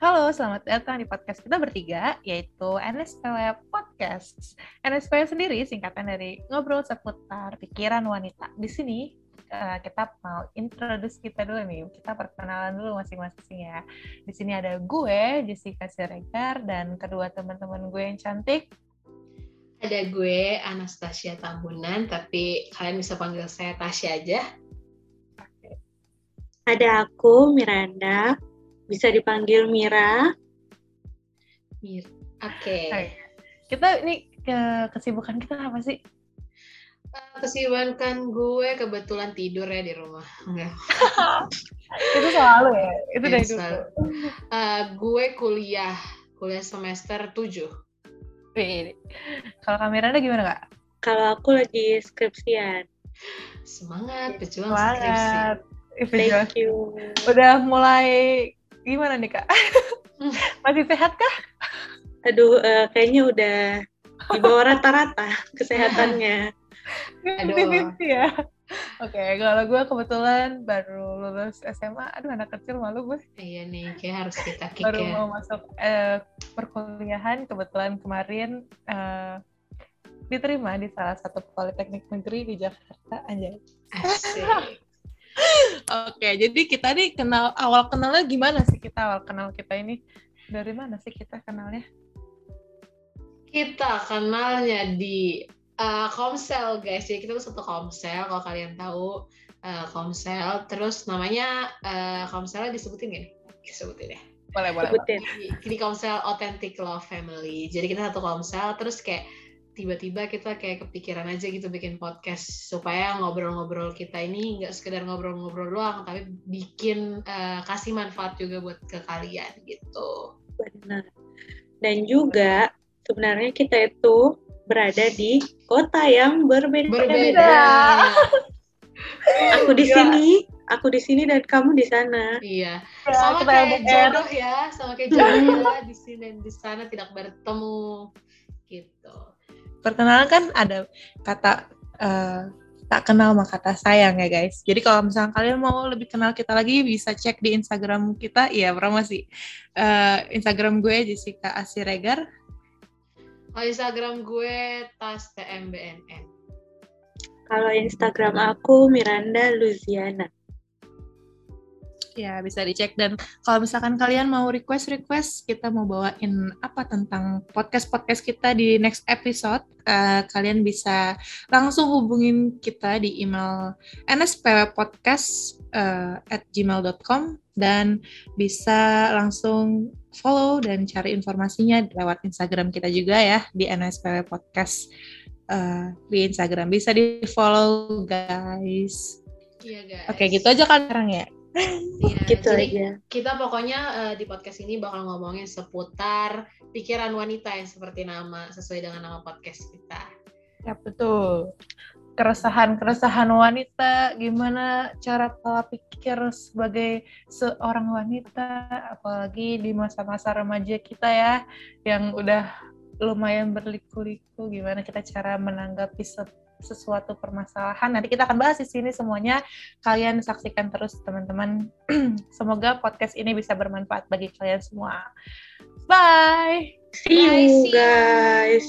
Halo, selamat datang di podcast kita bertiga, yaitu NSPW Podcast. NSPW sendiri singkatan dari ngobrol seputar pikiran wanita. Di sini uh, kita mau introduce kita dulu nih. Kita perkenalan dulu masing-masing ya. Di sini ada gue, Jessica Siregar, dan kedua teman-teman gue yang cantik. Ada gue, Anastasia Tambunan, tapi kalian bisa panggil saya Tasya aja. Ada aku, Miranda, bisa dipanggil Mira. Mir. Oke. Okay. Kita ini ke kesibukan kita apa sih? Uh, kesibukan gue kebetulan tidur ya di rumah. Enggak. itu selalu ya? Itu dari dulu. Uh, gue kuliah, kuliah semester 7. Kalau kameranya gimana kak? Kalau aku lagi skripsian. Semangat, berjuang Semangat. skripsi. Thank you. Udah mulai gimana nih kak? Hmm. Masih sehat kah? Aduh, uh, kayaknya udah di bawah rata-rata kesehatannya. Aduh. ya. Oke, okay, kalau gue kebetulan baru lulus SMA, aduh anak kecil malu gue. Iya nih, kayak harus kita kick Baru ya. mau masuk uh, perkuliahan, kebetulan kemarin uh, diterima di salah satu politeknik negeri di Jakarta, aja. Asik. Oke, jadi kita nih kenal awal kenalnya gimana sih kita awal kenal kita ini? Dari mana sih kita kenalnya? Kita kenalnya di uh, Komsel guys. Jadi kita tuh satu Komsel kalau kalian tahu uh, Komsel. Terus namanya uh, Komselnya disebutin gak nih? Disebutin ya. Boleh, boleh. Di, di Komsel Authentic Love Family. Jadi kita satu Komsel terus kayak tiba-tiba kita kayak kepikiran aja gitu bikin podcast supaya ngobrol-ngobrol kita ini nggak sekedar ngobrol-ngobrol doang tapi bikin uh, kasih manfaat juga buat ke kalian gitu. Benar. Dan juga sebenarnya kita itu berada di kota yang berbeda. Berbeda. aku di sini, aku di sini dan kamu di sana. Iya. Ya, sama kayak jodoh ya, sama kayak jodoh ya di sini dan di sana tidak bertemu gitu perkenalan kan ada kata uh, tak kenal maka kata sayang ya guys. Jadi kalau misalnya kalian mau lebih kenal kita lagi bisa cek di Instagram kita. Iya promosi. Uh, Instagram gue Jessica Asiregar. Oh Instagram gue Tas TMBNN. Kalau Instagram aku Miranda Luziana ya bisa dicek dan kalau misalkan kalian mau request request kita mau bawain apa tentang podcast podcast kita di next episode uh, kalian bisa langsung hubungin kita di email nspwpodcast uh, at gmail.com dan bisa langsung follow dan cari informasinya lewat Instagram kita juga ya di nspw podcast uh, di Instagram bisa di follow guys. Iya guys. Oke gitu aja kan sekarang ya. Iya, gitu jadi aja. kita pokoknya uh, di podcast ini bakal ngomongin seputar pikiran wanita yang seperti nama sesuai dengan nama podcast kita. Ya betul. Keresahan-keresahan wanita, gimana cara pola pikir sebagai seorang wanita, apalagi di masa-masa remaja kita ya, yang udah lumayan berliku-liku, gimana kita cara menanggapi sesuatu permasalahan. Nanti kita akan bahas di sini semuanya. Kalian saksikan terus teman-teman. Semoga podcast ini bisa bermanfaat bagi kalian semua. Bye. See you guys.